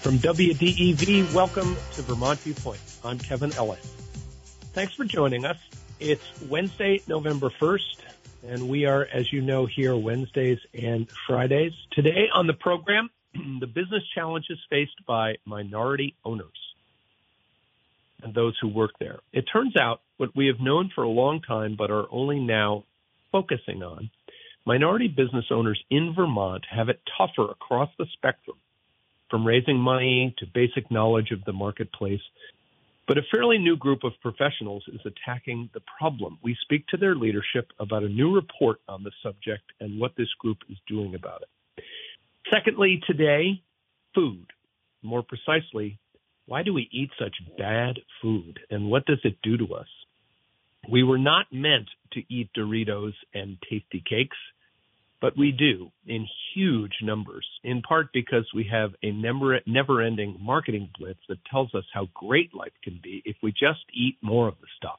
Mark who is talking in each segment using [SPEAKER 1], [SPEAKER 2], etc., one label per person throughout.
[SPEAKER 1] From WDEV, welcome to Vermont Viewpoint. I'm Kevin Ellis. Thanks for joining us. It's Wednesday, November 1st, and we are, as you know, here Wednesdays and Fridays. Today on the program, the business challenges faced by minority owners and those who work there. It turns out what we have known for a long time but are only now focusing on minority business owners in Vermont have it tougher across the spectrum from raising money to basic knowledge of the marketplace. But a fairly new group of professionals is attacking the problem. We speak to their leadership about a new report on the subject and what this group is doing about it. Secondly, today, food. More precisely, why do we eat such bad food and what does it do to us? We were not meant to eat Doritos and Tastykakes but we do in huge numbers, in part because we have a never, ending marketing blitz that tells us how great life can be if we just eat more of the stuff.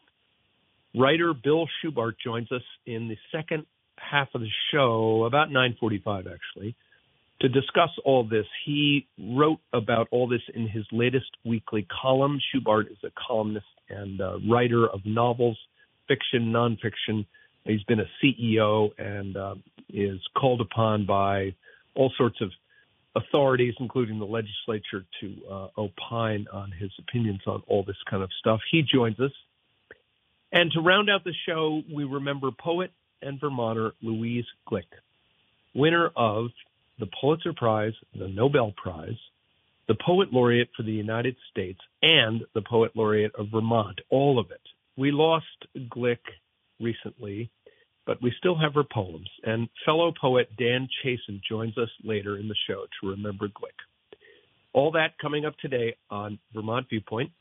[SPEAKER 1] Writer Bill Schubart joins us in the second half of the show, about 9:45 actually, to discuss all this. He wrote about all this in his latest weekly column. Schubart is a columnist and uh, writer of novels, fiction, nonfiction, He's been a CEO and uh, is called upon by all sorts of authorities, including the legislature, to uh, opine on his opinions on all this kind of stuff. He joins us. And to round out the show, we remember poet and Vermonter Louise Glück, winner of the Pulitzer Prize, the Nobel Prize, the Poet Laureate for the United States, and the Poet Laureate of Vermont, all of it. We lost Glück recently, but we still have her poems. And fellow poet Dan Chiasson joins us later in the show to remember Glück. All that coming up today on Vermont Viewpoint.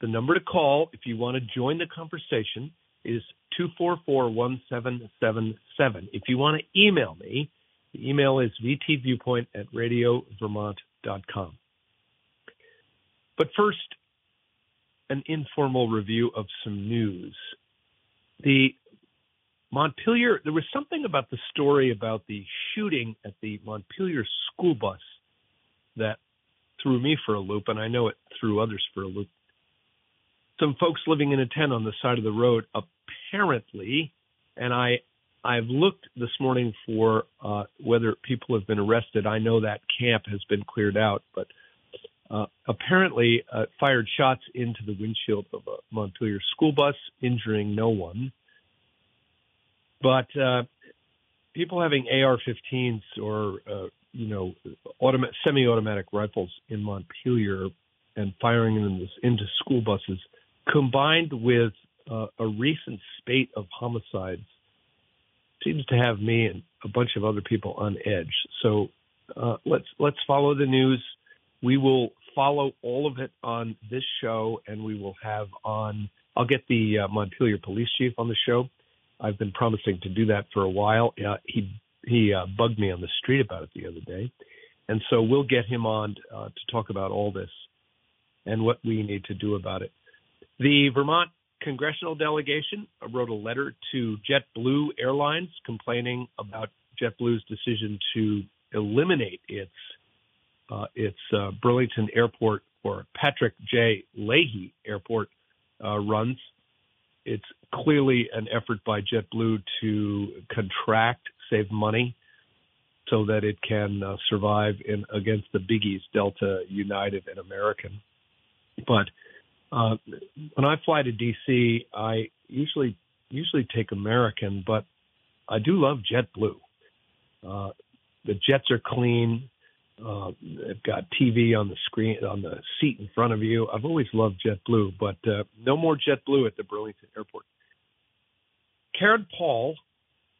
[SPEAKER 1] The number to call if you want to join the conversation is 244-1777. If you want to email me, the email is vtviewpoint at radiovermont.com. But first, an informal review of some news. The Montpelier, there was something about the story about the shooting at the Montpelier school bus that threw me for a loop, and I know it threw others for a loop. Some folks living in a tent on the side of the road, apparently, and I, I've looked this morning for uh, whether people have been arrested. I know that camp has been cleared out, but uh, apparently uh, fired shots into the windshield of a Montpelier school bus, injuring no one. But uh, people having AR-15s or uh, you know automatic, semi-automatic rifles in Montpelier and firing them into school buses, combined with uh, a recent spate of homicides, seems to have me and a bunch of other people on edge. So uh, let's let's follow the news. We will follow all of it on this show, and we will have on. I'll get the uh, Montpelier police chief on the show I've been promising to do that for a while. Uh, he he uh, bugged me on the street about it the other day, and so we'll get him on uh, to talk about all this and what we need to do about it. The Vermont congressional delegation wrote a letter to JetBlue Airlines complaining about JetBlue's decision to eliminate its uh, its uh, Burlington Airport or Patrick J. Leahy Airport uh, runs it's clearly an effort by JetBlue to contract, save money, so that it can uh, survive in against the biggies, Delta, United, and American. But uh, when I fly to DC, I usually usually take American, but I do love JetBlue. Uh, the jets are clean. Uh, they've got TV on the screen on the seat in front of you. I've always loved JetBlue, but uh, no more JetBlue at the Burlington Airport. Karen Paul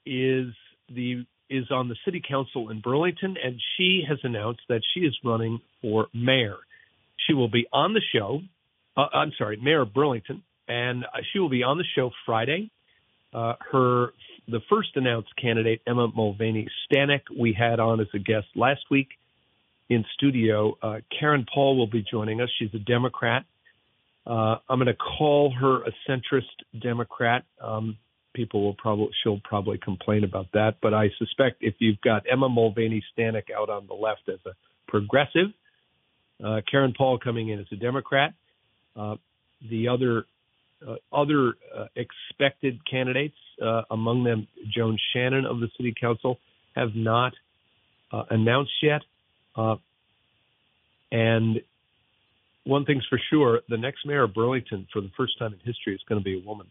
[SPEAKER 1] is the is on the city council in Burlington, and she has announced that she is running for mayor. She will be on the show. Uh, I'm sorry, Mayor of Burlington, and she will be on the show Friday. Uh, her the first announced candidate, Emma Mulvaney Stanak, we had on as a guest last week in studio. Uh, Karen Paul will be joining us. She's a Democrat. Uh, I'm going to call her a centrist Democrat. Um, people will probably she'll probably complain about that, but I suspect if you've got Emma Mulvaney Stanak out on the left as a progressive, Uh, Karen Paul coming in as a Democrat. Uh, the other uh, other uh, expected candidates, among them Joan Shannon of the City Council, have not announced yet. And one thing's for sure: the next mayor of Burlington, for the first time in history, is going to be a woman,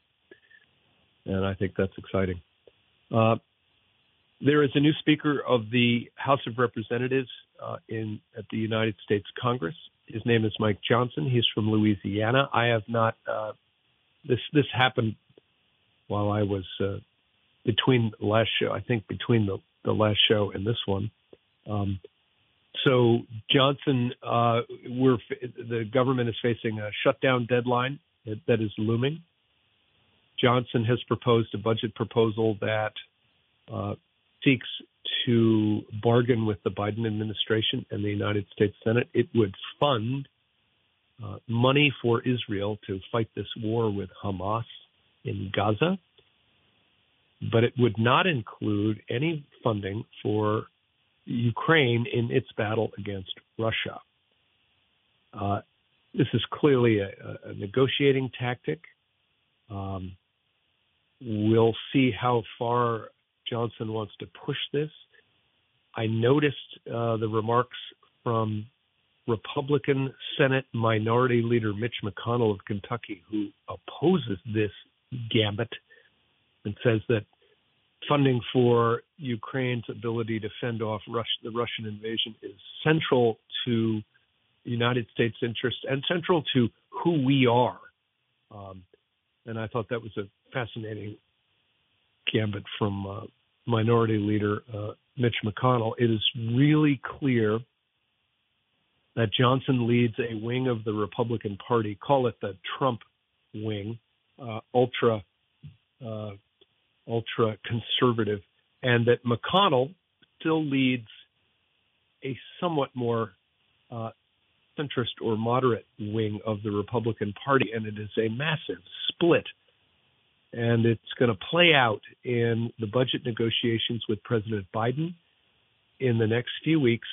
[SPEAKER 1] and I think that's exciting. There is a new Speaker of the House of Representatives uh, in at the United States Congress. His name is Mike Johnson. He's from Louisiana. I have not. Uh, this this happened while I was uh, between last show. I think between the the last show and this one. Um, so Johnson, uh, we're the government is facing a shutdown deadline that, is looming. Johnson has proposed a budget proposal that uh, seeks to bargain with the Biden administration and the United States Senate. It would fund uh, money for Israel to fight this war with Hamas in Gaza, but it would not include any funding for Ukraine in its battle against Russia. Uh, this is clearly a, a negotiating tactic. Um, we'll see how far Johnson wants to push this. I noticed uh, the remarks from Republican Senate Minority Leader Mitch McConnell of Kentucky, who opposes this gambit and says that funding for Ukraine's ability to fend off the Russian invasion is central to the United States' interests and central to who we are. Um, and I thought that was a fascinating gambit from uh, Minority Leader uh, Mitch McConnell, it is really clear that Johnson leads a wing of the Republican Party, call it the Trump wing, uh, ultra uh, ultra conservative, and that McConnell still leads a somewhat more uh, centrist or moderate wing of the Republican Party, and it is a massive split and it's going to play out in the budget negotiations with President Biden in the next few weeks,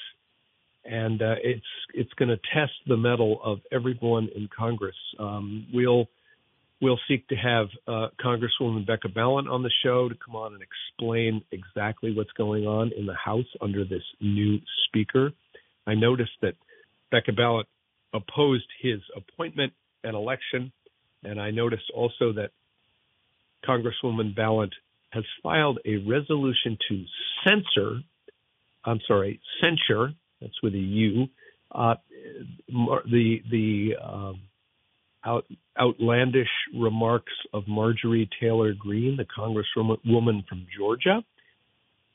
[SPEAKER 1] and uh, it's it's going to test the mettle of everyone in Congress. Um, we'll we'll seek to have uh, Congresswoman Becca Balint on the show to come on and explain exactly what's going on in the House under this new Speaker. I noticed that Becca Balint opposed his appointment and election, and I noticed also that Congresswoman Balint has filed a resolution to censor, I'm sorry, censure, that's with a U, uh, the the um, out, outlandish remarks of Marjorie Taylor Greene, the Congresswoman from Georgia.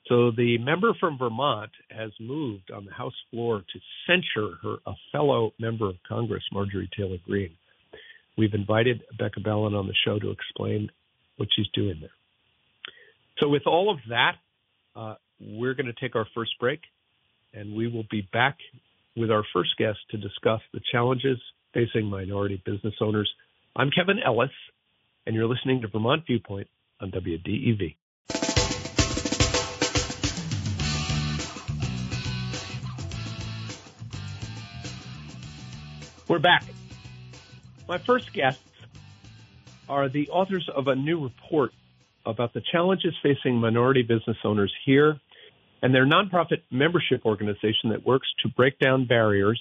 [SPEAKER 1] So the member from Vermont has moved on the House floor to censure her a fellow member of Congress, Marjorie Taylor Greene. We've invited Becca Balint on the show to explain what she's doing there. So, with all of that, uh, we're going to take our first break, and we will be back with our first guest to discuss the challenges facing minority business owners. I'm Kevin Ellis, and you're listening to Vermont Viewpoint on WDEV. We're back. My first guests are the authors of a new report about the challenges facing minority business owners here and their nonprofit membership organization that works to break down barriers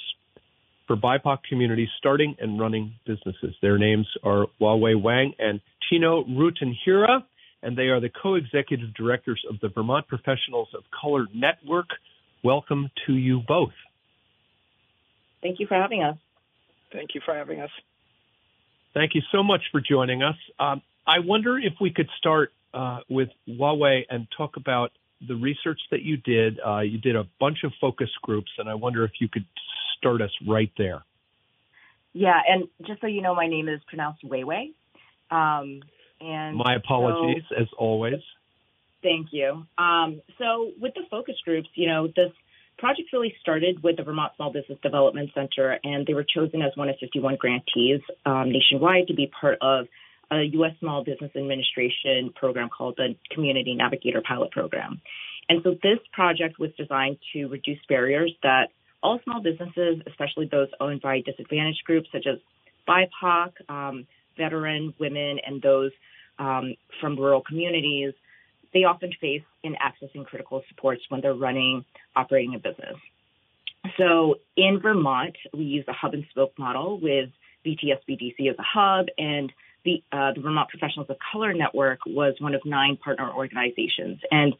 [SPEAKER 1] for BIPOC communities starting and running businesses. Their names are Huawei Wang and Tino Rutanhira, and they are the co-executive directors of the Vermont Professionals of Color Network. Welcome to you both.
[SPEAKER 2] Thank you for having us.
[SPEAKER 3] Thank you for having us.
[SPEAKER 1] Thank you so much for joining us. Um, I wonder if we could start uh, with Huawei and talk about the research that you did. Uh, you did a bunch of focus groups, and I wonder if you could start us right there.
[SPEAKER 2] Yeah, and just so you know, my name is pronounced Weiwei. Um, and
[SPEAKER 1] my apologies, so, as always.
[SPEAKER 2] Thank you. Um, so with the focus groups, you know, this project really started with the Vermont Small Business Development Center, and they were chosen as one of 51 grantees um, nationwide to be part of a U.S. Small Business Administration program called the Community Navigator Pilot Program. And so this project was designed to reduce barriers that all small businesses, especially those owned by disadvantaged groups such as BIPOC, um, veteran women, and those um, from rural communities, they often face in accessing critical supports when they're running, operating a business. So in Vermont, we use a hub and spoke model with VTSBDC as a hub, and the, uh, the Vermont Professionals of Color Network was one of nine partner organizations. And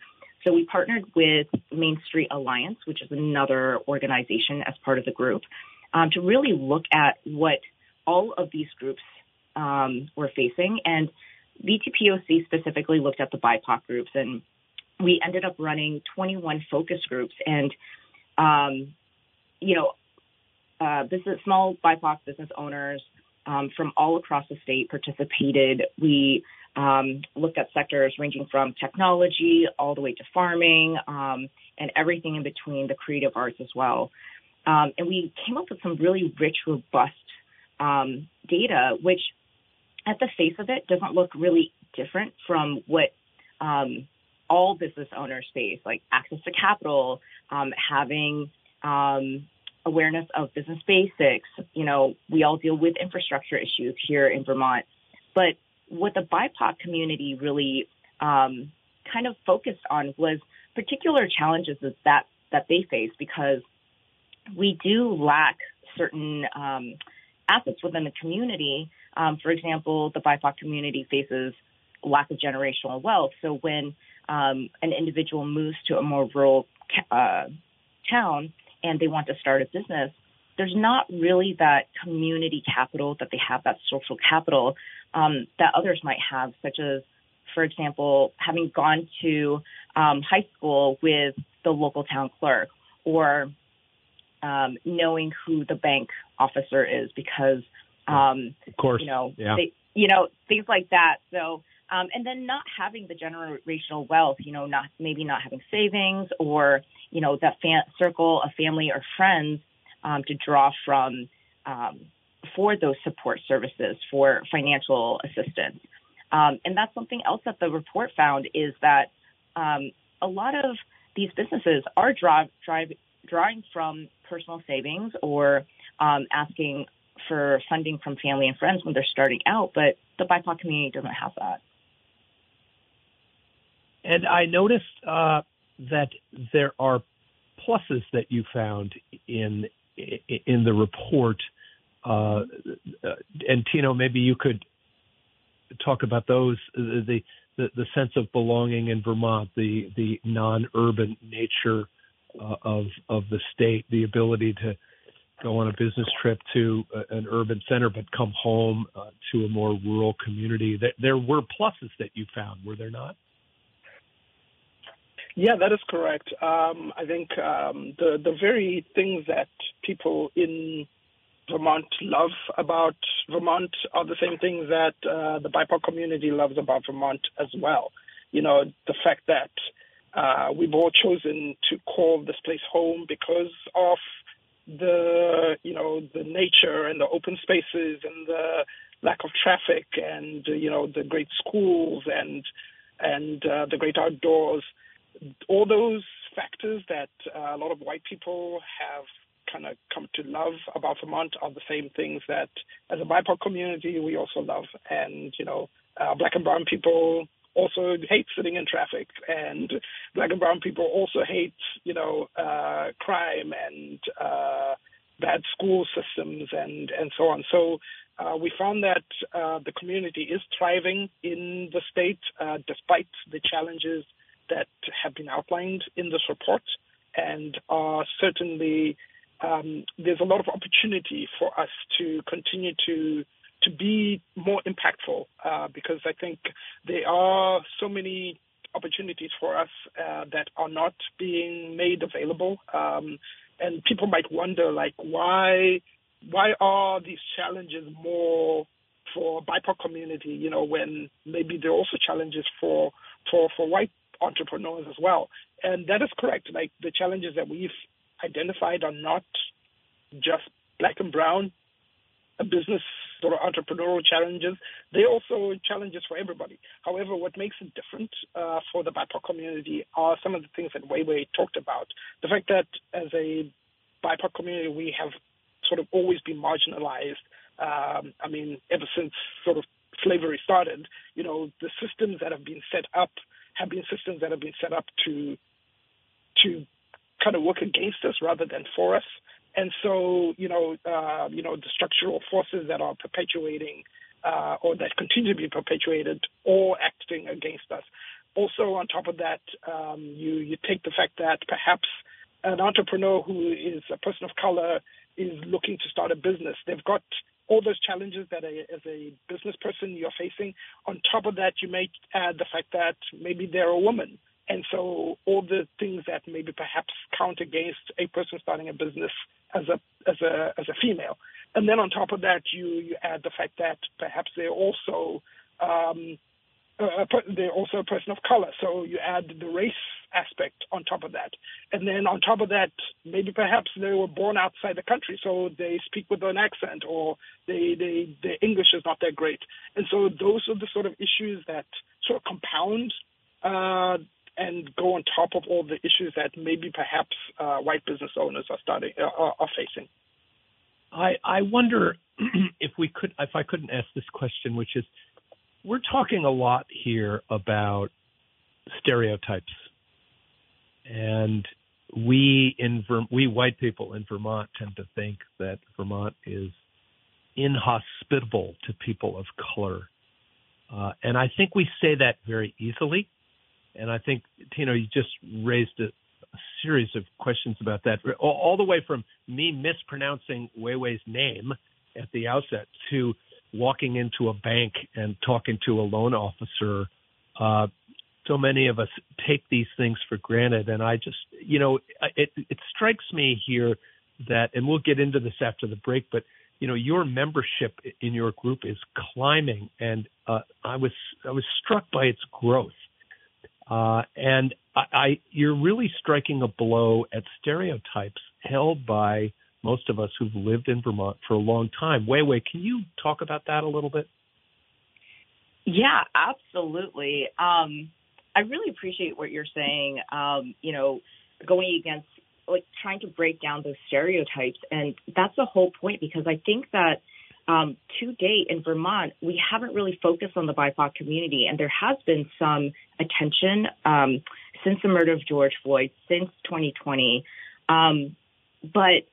[SPEAKER 2] so we partnered with Main Street Alliance, which is another organization as part of the group, um, to really look at what all of these groups um, were facing. And VTPOC specifically looked at the BIPOC groups, and we ended up running 21 focus groups. And, um, you know, uh, business, small BIPOC business owners um, from all across the state participated. We um, looked at sectors ranging from technology all the way to farming um, and everything in between, the creative arts as well. Um, and we came up with some really rich, robust um, data, which at the face of it doesn't look really different from what um, all business owners face, like access to capital, um, having awareness of business basics. You know, we all deal with infrastructure issues here in Vermont, but what the BIPOC community really um, kind of focused on was particular challenges that that they face because we do lack certain um, assets within the community. Um, for example, the BIPOC community faces lack of generational wealth. So when um, an individual moves to a more rural uh, town and they want to start a business, there's not really that community capital that they have, that social capital um, that others might have, such as, for example, having gone to um, high school with the local town clerk or um, knowing who the bank officer is because, um,
[SPEAKER 1] of course,
[SPEAKER 2] you know,
[SPEAKER 1] yeah.
[SPEAKER 2] they, you know, things like that. So, um, and then not having the generational wealth, you know, not maybe not having savings or you know that fan- circle of family or friends um, to draw from um, for those support services for financial assistance. Um, and that's something else that the report found is that um, a lot of these businesses are draw- drawing from personal savings or um, asking for funding from family and friends when they're starting out, but the BIPOC community doesn't have that.
[SPEAKER 1] And I noticed uh, that there are pluses that you found in in the report. Uh, and Tino, maybe you could talk about those the, the the sense of belonging in Vermont, the the non-urban nature uh, of of the state, the ability to go on a business trip to an urban center but come home uh, to a more rural community. There were pluses that you found, were there not?
[SPEAKER 3] Yeah, that is correct. Um, I think um, the the very things that people in Vermont love about Vermont are the same things that uh, the BIPOC community loves about Vermont as well. You know, the fact that uh, we've all chosen to call this place home because of the you know the nature and the open spaces and the lack of traffic and you know the great schools and and uh, the great outdoors all those factors that uh, a lot of white people have kind of come to love about Vermont are the same things that, as a BIPOC community, we also love. And you know, uh, black and brown people also hate sitting in traffic, and black and brown people also hate, you know, uh, crime and uh, bad school systems and and so on. So. Uh, we found that uh, the community is thriving in the state uh, despite the challenges that have been outlined in this report and are certainly um, there's a lot of opportunity for us to continue to to be more impactful uh, because I think there are so many opportunities for us uh, that are not being made available, um, and people might wonder like why why are these challenges more for BIPOC community? You know, when maybe there are also challenges for for for white entrepreneurs as well. And that is correct. Like the challenges that we've identified are not just black and brown business sort of entrepreneurial challenges. They're also challenges for everybody. However, what makes it different uh, for the BIPOC community are some of the things that Weiwei talked about. The fact that as a BIPOC community, we have sort of always been marginalized. Um, I mean, ever since sort of slavery started, you know, the systems that have been set up have been systems that have been set up to to kind of work against us rather than for us. And so, you know, uh, you know, the structural forces that are perpetuating uh, or that continue to be perpetuated or acting against us. Also, on top of that, um, you you take the fact that perhaps an entrepreneur who is a person of color is looking to start a business. They've got all those challenges that a, as a business person you're facing. On top of that, you may add the fact that maybe they're a woman. And so all the things that maybe perhaps count against a person starting a business as a as a as a female. And then on top of that, you you add the fact that perhaps they're also um, they're also a person of color. So you add the race aspect on top of that. And then on top of that, maybe perhaps they were born outside the country, so they speak with an accent or they, they, their English is not that great. And so those are the sort of issues that sort of compound uh, and go on top of all the issues that maybe perhaps uh, white business owners are starting uh, are facing.
[SPEAKER 1] I I wonder if we could if I couldn't ask this question, which is we're talking a lot here about stereotypes, and we in we white people in Vermont tend to think that Vermont is inhospitable to people of color, uh, and I think we say that very easily. And I think Tino, you just raised a, a series of questions about that, all, all the way from me mispronouncing Weiwei's name at the outset to walking into a bank and talking to a loan officer. Uh, so many of us take these things for granted, and I just, you know, it it strikes me here that, and we'll get into this after the break, but you know, your membership in your group is climbing, and uh, I was I was struck by its growth, uh, and I, I you're really striking a blow at stereotypes held by most of us who've lived in Vermont for a long time. Weiwei, can you talk about that a little bit?
[SPEAKER 2] Yeah, absolutely. Um, I really appreciate what you're saying. Um, you know, going against like trying to break down those stereotypes, and that's the whole point because I think that um, to date in Vermont, we haven't really focused on the BIPOC community, and there has been some attention um, since the murder of George Floyd, since 2020. Um, but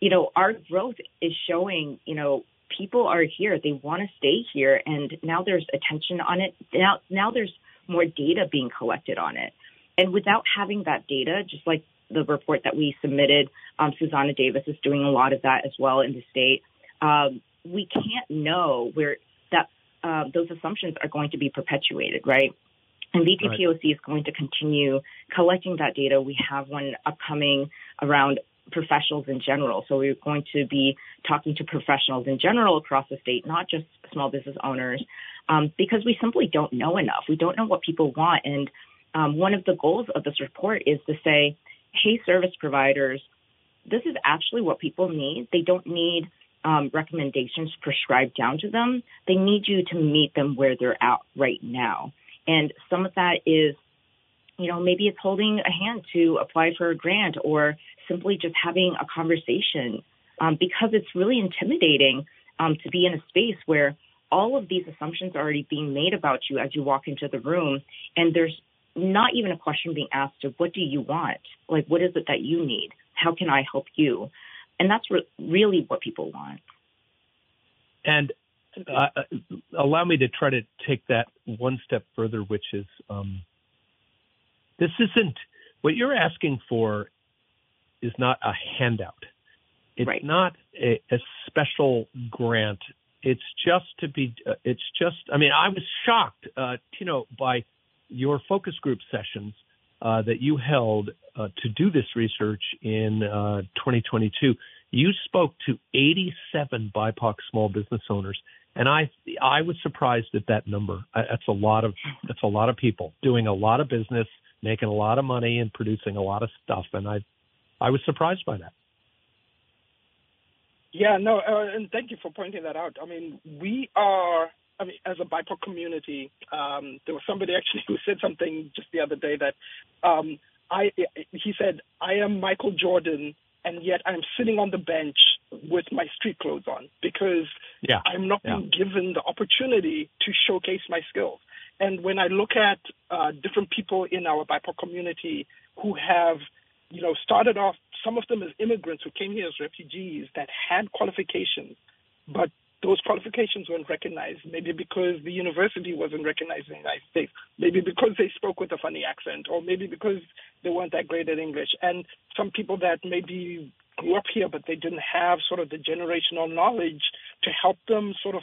[SPEAKER 2] you know, our growth is showing, you know, people are here. They want to stay here. And now there's attention on it. Now, now there's more data being collected on it. And without having that data, just like the report that we submitted, um, Xusana Davis is doing a lot of that as well in the state. Um, we can't know where that uh, those assumptions are going to be perpetuated, right? And VTPOC right. is going to continue collecting that data. We have one upcoming around professionals in general. So we're going to be talking to professionals in general across the state, not just small business owners, um, because we simply don't know enough. We don't know what people want. And um, one of the goals of this report is to say, hey, service providers, this is actually what people need. They don't need um, recommendations prescribed down to them. They need you to meet them where they're at right now. And some of that is you know, maybe it's holding a hand to apply for a grant or simply just having a conversation um, because it's really intimidating um, to be in a space where all of these assumptions are already being made about you as you walk into the room and there's not even a question being asked of what do you want? Like, what is it that you need? How can I help you? And that's re- really what people want.
[SPEAKER 1] And uh, uh allow me to try to take that one step further, which is um, this isn't what you're asking for is not a handout. It's
[SPEAKER 2] right.
[SPEAKER 1] not a, a, special grant. It's just to be. Uh, it's just. I mean, I was shocked, uh, you know, by your focus group sessions uh, that you held uh, to do this research in 2022. Uh, you spoke to 87 BIPOC small business owners, and I I was surprised at that number. That's a lot of that's a lot of people doing a lot of business making a lot of money and producing a lot of stuff. And I, I was surprised by that.
[SPEAKER 3] Yeah, no, uh, and thank you for pointing that out. I mean, we are, I mean, as a BIPOC community, um, there was somebody actually who said something just the other day that um, I, he said, I am Michael Jordan and yet I'm sitting on the bench with my street clothes on because
[SPEAKER 1] yeah.
[SPEAKER 3] I'm not
[SPEAKER 1] yeah.
[SPEAKER 3] being given the opportunity to showcase my skills. And when I look at uh, different people in our BIPOC community who have, you know, started off, some of them as immigrants who came here as refugees that had qualifications, but those qualifications weren't recognized, maybe because the university wasn't recognized in the United States, maybe because they spoke with a funny accent, or maybe because they weren't that great at English. And some people that maybe grew up here, but they didn't have sort of the generational knowledge to help them sort of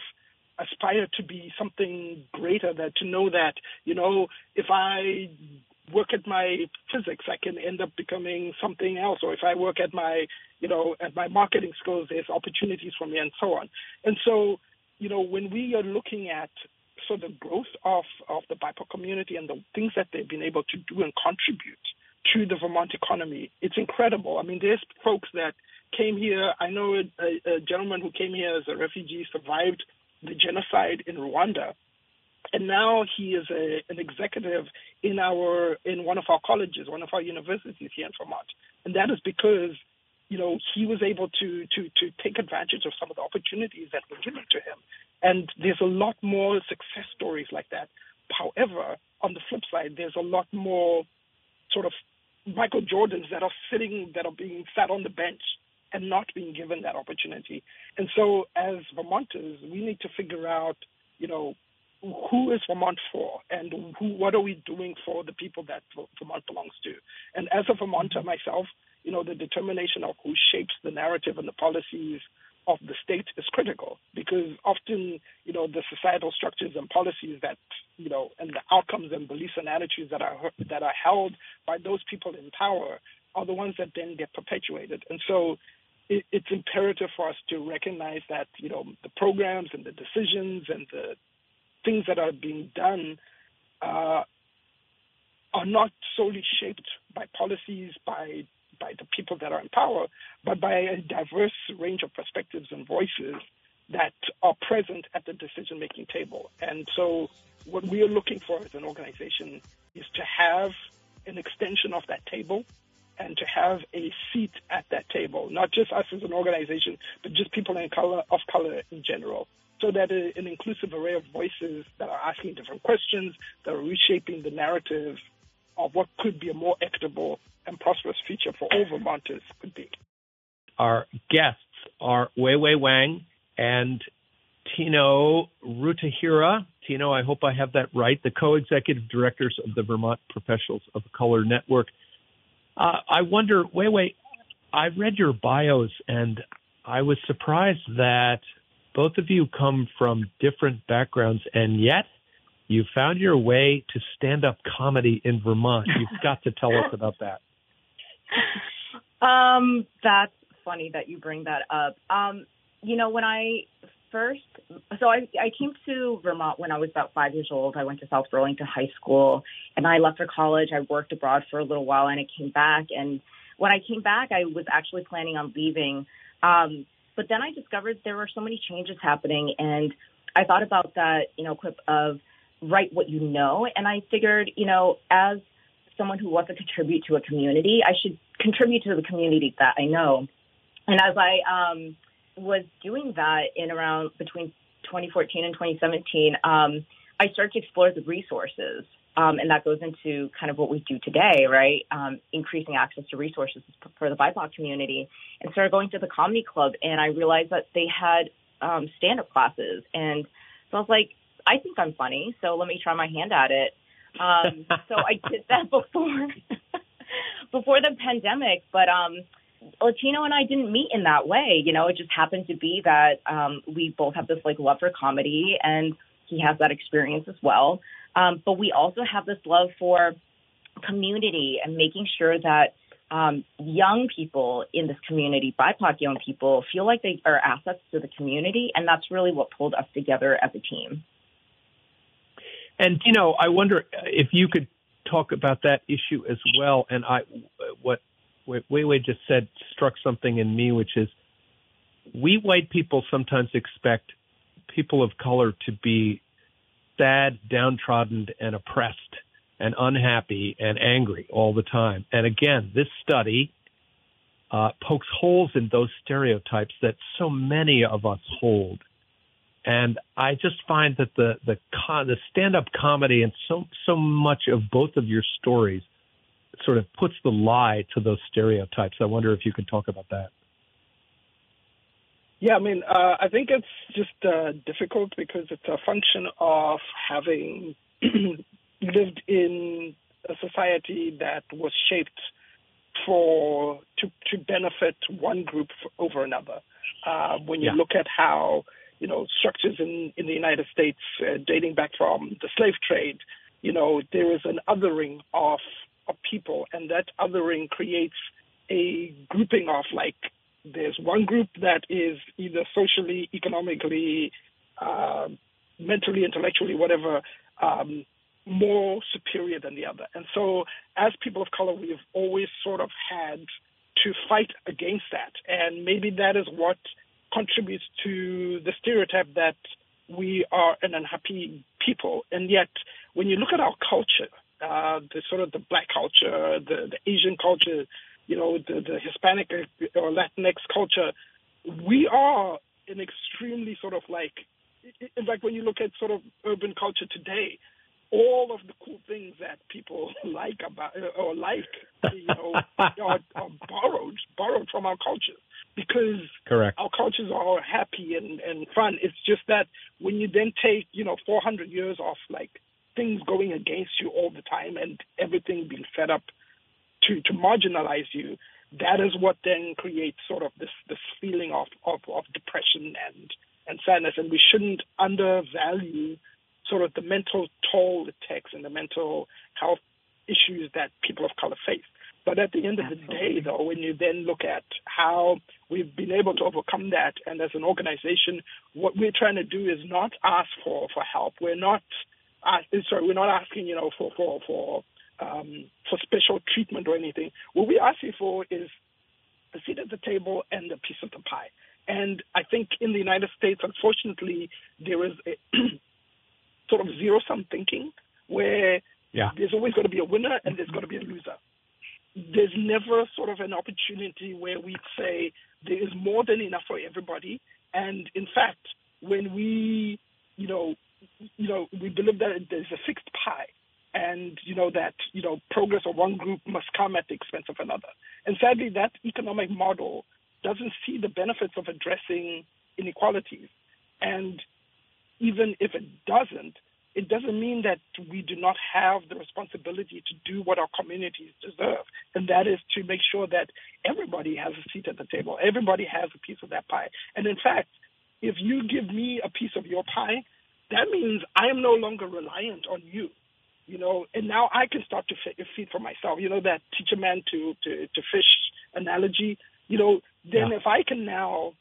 [SPEAKER 3] aspire to be something greater, that to know that, you know, if I work at my physics, I can end up becoming something else. Or if I work at my, you know, at my marketing skills, there's opportunities for me and so on. And so, you know, when we are looking at so the growth of, of the BIPOC community and the things that they've been able to do and contribute to the Vermont economy, it's incredible. I mean, there's folks that came here. I know a, a gentleman who came here as a refugee, survived the genocide in Rwanda, and now he is a, an executive in our in one of our colleges, one of our universities here in Vermont, and that is because you know he was able to to to take advantage of some of the opportunities that were given to him, and there's a lot more success stories like that. However, on the flip side, there's a lot more sort of Michael Jordans that are sitting that are being sat on the bench and not being given that opportunity. And so, as Vermonters, we need to figure out, you know, who is Vermont for, and who, what are we doing for the people that Vermont belongs to. And as a Vermonter myself, you know, the determination of who shapes the narrative and the policies of the state is critical because often, you know, the societal structures and policies that, you know, and the outcomes and beliefs and attitudes that are that are held by those people in power are the ones that then get perpetuated. And so it, it's imperative for us to recognize that, you know, the programs and the decisions and the things that are being done uh, are not solely shaped by policies, by by the people that are in power, but by a diverse range of perspectives and voices that are present at the decision making table. And so, what we are looking for as an organization is to have an extension of that table and to have a seat at that table, not just us as an organization, but just people in color, of color in general so that an inclusive array of voices that are asking different questions, that are reshaping the narrative of what could be a more equitable and prosperous future for all Vermonters could be.
[SPEAKER 1] Our guests are Wei Wei Wang and Tino Rutahira. Tino, I hope I have that right, the co-executive directors of the Vermont Professionals of Color Network. Uh, I wonder, wait, wait. I read your bios and I was surprised that both of you come from different backgrounds, and yet you found your way to stand up comedy in Vermont. You've got to tell us about that.
[SPEAKER 2] Um, that's funny that you bring that up. Um, you know, when I first, so I, I came to Vermont when I was about five years old. I went to South Burlington High School and I left for college. I worked abroad for a little while and I came back. And when I came back, I was actually planning on leaving. Um, but then I discovered there were so many changes happening, and I thought about that, you know, quip of write what you know, and I figured, you know, as someone who wants to contribute to a community, I should contribute to the community that I know. And as I um, was doing that in around between 2014 and 2017, um, I started to explore the resources um, and that goes into kind of what we do today, right? Um, increasing access to resources for the BIPOC community. And started going to the comedy club, and I realized that they had um, stand up classes. And so I was like, I think I'm funny, so let me try my hand at it. Um, so I did that before before the pandemic, but um, Latino and I didn't meet in that way. You know, it just happened to be that um, we both have this like love for comedy, and he has that experience as well. Um, but we also have this love for community and making sure that um, young people in this community, BIPOC young people, feel like they are assets to the community. And that's really what pulled us together as a team.
[SPEAKER 1] And, you know, I wonder if you could talk about that issue as well. And I, what Wei Wei just said struck something in me, which is we white people sometimes expect people of color to be sad, downtrodden, and oppressed and unhappy and angry all the time. And again, this study uh, pokes holes in those stereotypes that so many of us hold. And I just find that the the the stand up comedy and so so much of both of your stories sort of puts the lie to those stereotypes. I wonder if you could talk about that.
[SPEAKER 3] Yeah, I mean, uh, I think it's just uh, difficult because it's a function of having lived in a society that was shaped for to to benefit one group over another. Uh, when you yeah. look at how you know structures in in the United States uh, dating back from the slave trade, you know there is an othering of of people, and that othering creates a grouping of like there's one group that is either socially, economically, uh, mentally, intellectually, whatever, um, more superior than the other. And so, as people of color, we've always sort of had to fight against that. And maybe that is what contributes to the stereotype that we are an unhappy people. And yet, when you look at our culture, uh, the sort of the black culture, the, the Asian culture, you know, the, the Hispanic or Latinx culture, we are an extremely sort of like, in fact, when you look at sort of urban culture today, all of the cool things that people like about or like, you know, are, are borrowed borrowed from our culture because
[SPEAKER 1] Correct.
[SPEAKER 3] our cultures are happy and, and fun. It's just that when you then take, you know, 400 years of like things going against you all the time and everything being fed up to, to marginalize you, that is what then creates sort of this, this feeling of, of, of depression and, and sadness. And we shouldn't undervalue sort of the mental toll it takes and the mental health issues that people of color face. But at the end of Absolutely. the day, though, when you then look at how we've been able to overcome that, and as an organization, what we're trying to do is not ask for, for help. We're not ask, sorry, we're not asking, you know, for for for um, for special treatment or anything. What we're asking for is a seat at the table and a piece of the pie. And I think in the United States, unfortunately, there is a sort of zero sum thinking where yeah. there's always going to be a winner and there's going to be a loser. There's never sort of an opportunity where we'd say there is more than enough for everybody. And in fact, when we, you know, you know, we believe that there's a fixed pie and you know that you know progress of one group must come at the expense of another. And sadly, that economic model doesn't see the benefits of addressing inequalities. And even if it doesn't, it doesn't mean that we do not have the responsibility to do what our communities deserve, and that is to make sure that everybody has a seat at the table, everybody has a piece of that pie. And in fact, if you give me a piece of your pie, that means I am no longer reliant on you. You know, and now I can start to feed for myself. You know that teach a man to to, to fish analogy. You know, then yeah. if I can now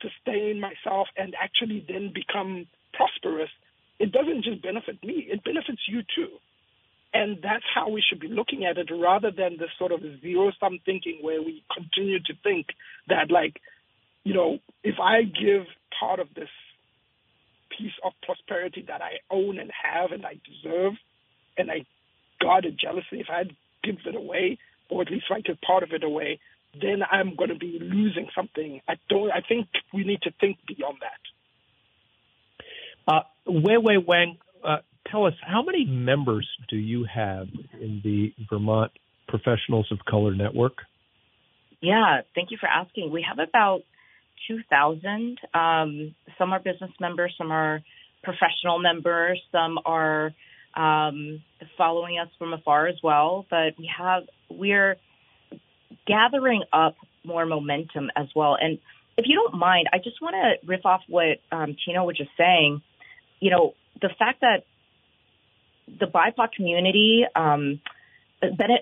[SPEAKER 3] sustain myself and actually then become prosperous, it doesn't just benefit me, it benefits you too. And that's how we should be looking at it rather than this sort of zero sum thinking where we continue to think that, like, you know, if I give part of this piece of prosperity that I own and have and I deserve, and I guard it jealously, if I give it away, or at least if I give part of it away, then I'm going to be losing something. I don't. I think we need to think beyond that.
[SPEAKER 1] Uh, Wei Wei Wang, uh, tell us how many members do you have in the Vermont Professionals of Color Network?
[SPEAKER 2] Yeah, thank you for asking. We have about 2,000. Um, some are business members, some are professional members, some are um, following us from afar as well. But we have we're gathering up more momentum as well. And if you don't mind, I just want to riff off what um, Tino was just saying you know, the fact that the BIPOC community, um,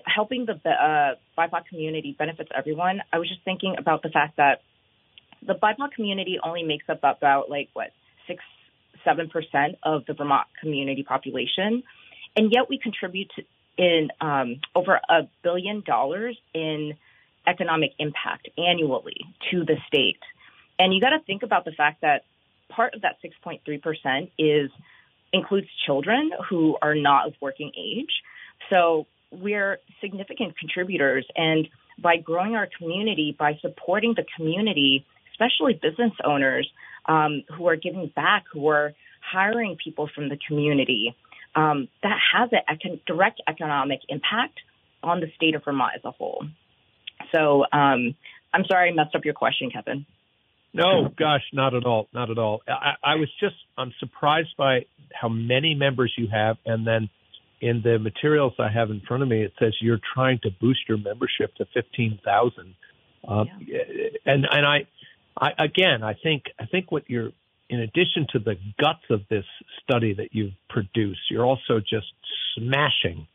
[SPEAKER 2] helping the uh, BIPOC community benefits everyone. I was just thinking about the fact that the BIPOC community only makes up about like what six, seven percent of the Vermont community population, and yet we contribute in um, over a billion dollars in economic impact annually to the state. And you got to think about the fact that part of that 6.3% is includes children who are not of working age. So we're significant contributors and by growing our community, by supporting the community, especially business owners um, who are giving back, who are hiring people from the community, um, that has a econ- direct economic impact on the state of Vermont as a whole. So um, I'm sorry I messed up your question, Kevin.
[SPEAKER 1] No, gosh, not at all, not at all. I, I was just I'm surprised by how many members you have, and then in the materials I have in front of me, it says you're trying to boost your membership to fifteen thousand. Um, yeah. And and I, I again, I think I think what you're in addition to the guts of this study that you've produced, you're also just smashing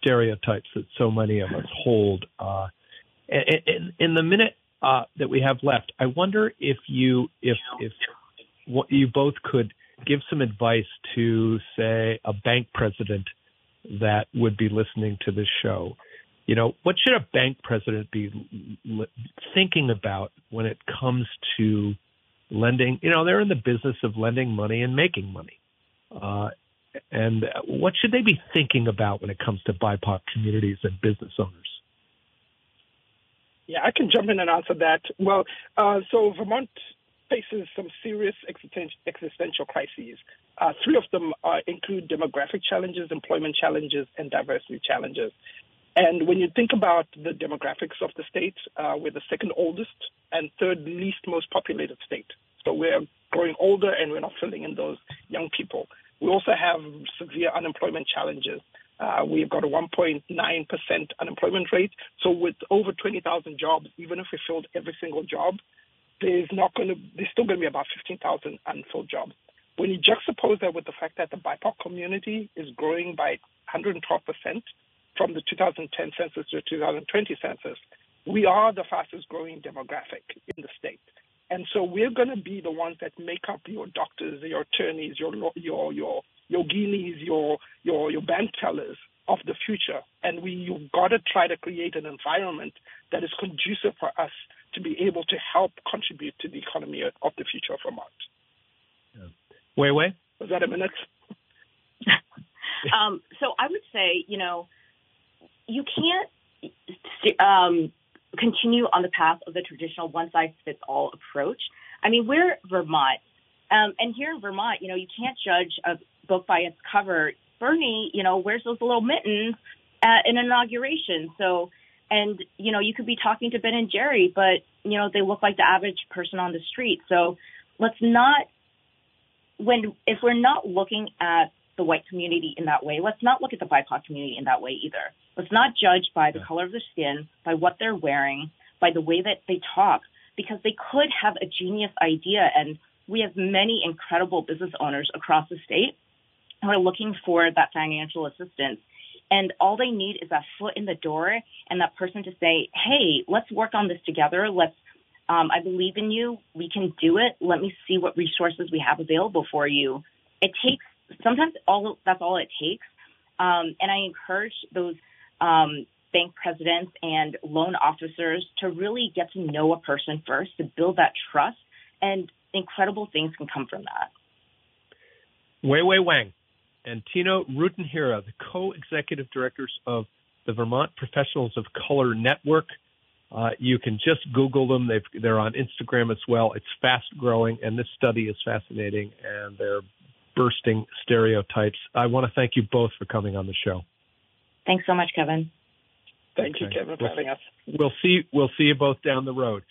[SPEAKER 1] stereotypes that so many of us hold. Uh, the minute uh, that we have left, I wonder if you if if what you both could give some advice to say a bank president that would be listening to this show. You know, what should a bank president be thinking about when it comes to lending? You know, they're in the business of lending money and making money. Uh, and what should they be thinking about when it comes to BIPOC communities and business owners?
[SPEAKER 3] Yeah, I can jump in and answer that. Well, uh, so Vermont faces some serious existential crises. Uh, three of them uh, include demographic challenges, employment challenges, and diversity challenges. And when you think about the demographics of the state, uh, we're the second oldest and third least most populated state. So we're growing older and we're not filling in those young people. We also have severe unemployment challenges. Uh, we've got a 1.9% unemployment rate. So with over 20,000 jobs, even if we filled every single job, there's not going to there's still going to be about 15,000 unfilled jobs. When you juxtapose that with the fact that the BIPOC community is growing by 112 percent from the 2010 census to the 2020 census, we are the fastest growing demographic in the state. And so we're going to be the ones that make up your doctors, your attorneys, your your your yoginis, your your your bank tellers of the future. And we you've got to try to create an environment that is conducive for us to be able to help contribute to the economy of the future of Vermont.
[SPEAKER 1] Yeah. Wait, wait.
[SPEAKER 3] Was that a minute?
[SPEAKER 2] um, so I would say, you know, you can't um, continue on the path of the traditional one size fits all approach. I mean, we're Vermont. Um, and here in Vermont, you know, you can't judge a book by its cover. Bernie, you know, wears those little mittens at an inauguration. So, and, you know, you could be talking to Ben and Jerry, but, you know, they look like the average person on the street. So let's not, when, if we're not looking at the white community in that way, let's not look at the BIPOC community in that way either. Let's not judge by the color of their skin, by what they're wearing, by the way that they talk, because they could have a genius idea. And we have many incredible business owners across the state who are looking for that financial assistance. And all they need is that foot in the door and that person to say, hey, let's work on this together. Let's, um, I believe in you. We can do it. Let me see what resources we have available for you. It takes, sometimes all that's all it takes. Um, and I encourage those um, bank presidents and loan officers to really get to know a person first, to build that trust, and incredible things can come from that.
[SPEAKER 1] Wawei Wang and Tino Rutanhira, the co-executive directors of the Vermont Professionals of Color Network. Uh, you can just Google them. they they're on Instagram as well. It's fast growing, and this study is fascinating, and they're bursting stereotypes. I want to thank you both for coming on the show.
[SPEAKER 2] Thanks so much, Kevin.
[SPEAKER 3] Thank you, Kevin, for having us.
[SPEAKER 1] We'll see. We'll see you both down the road.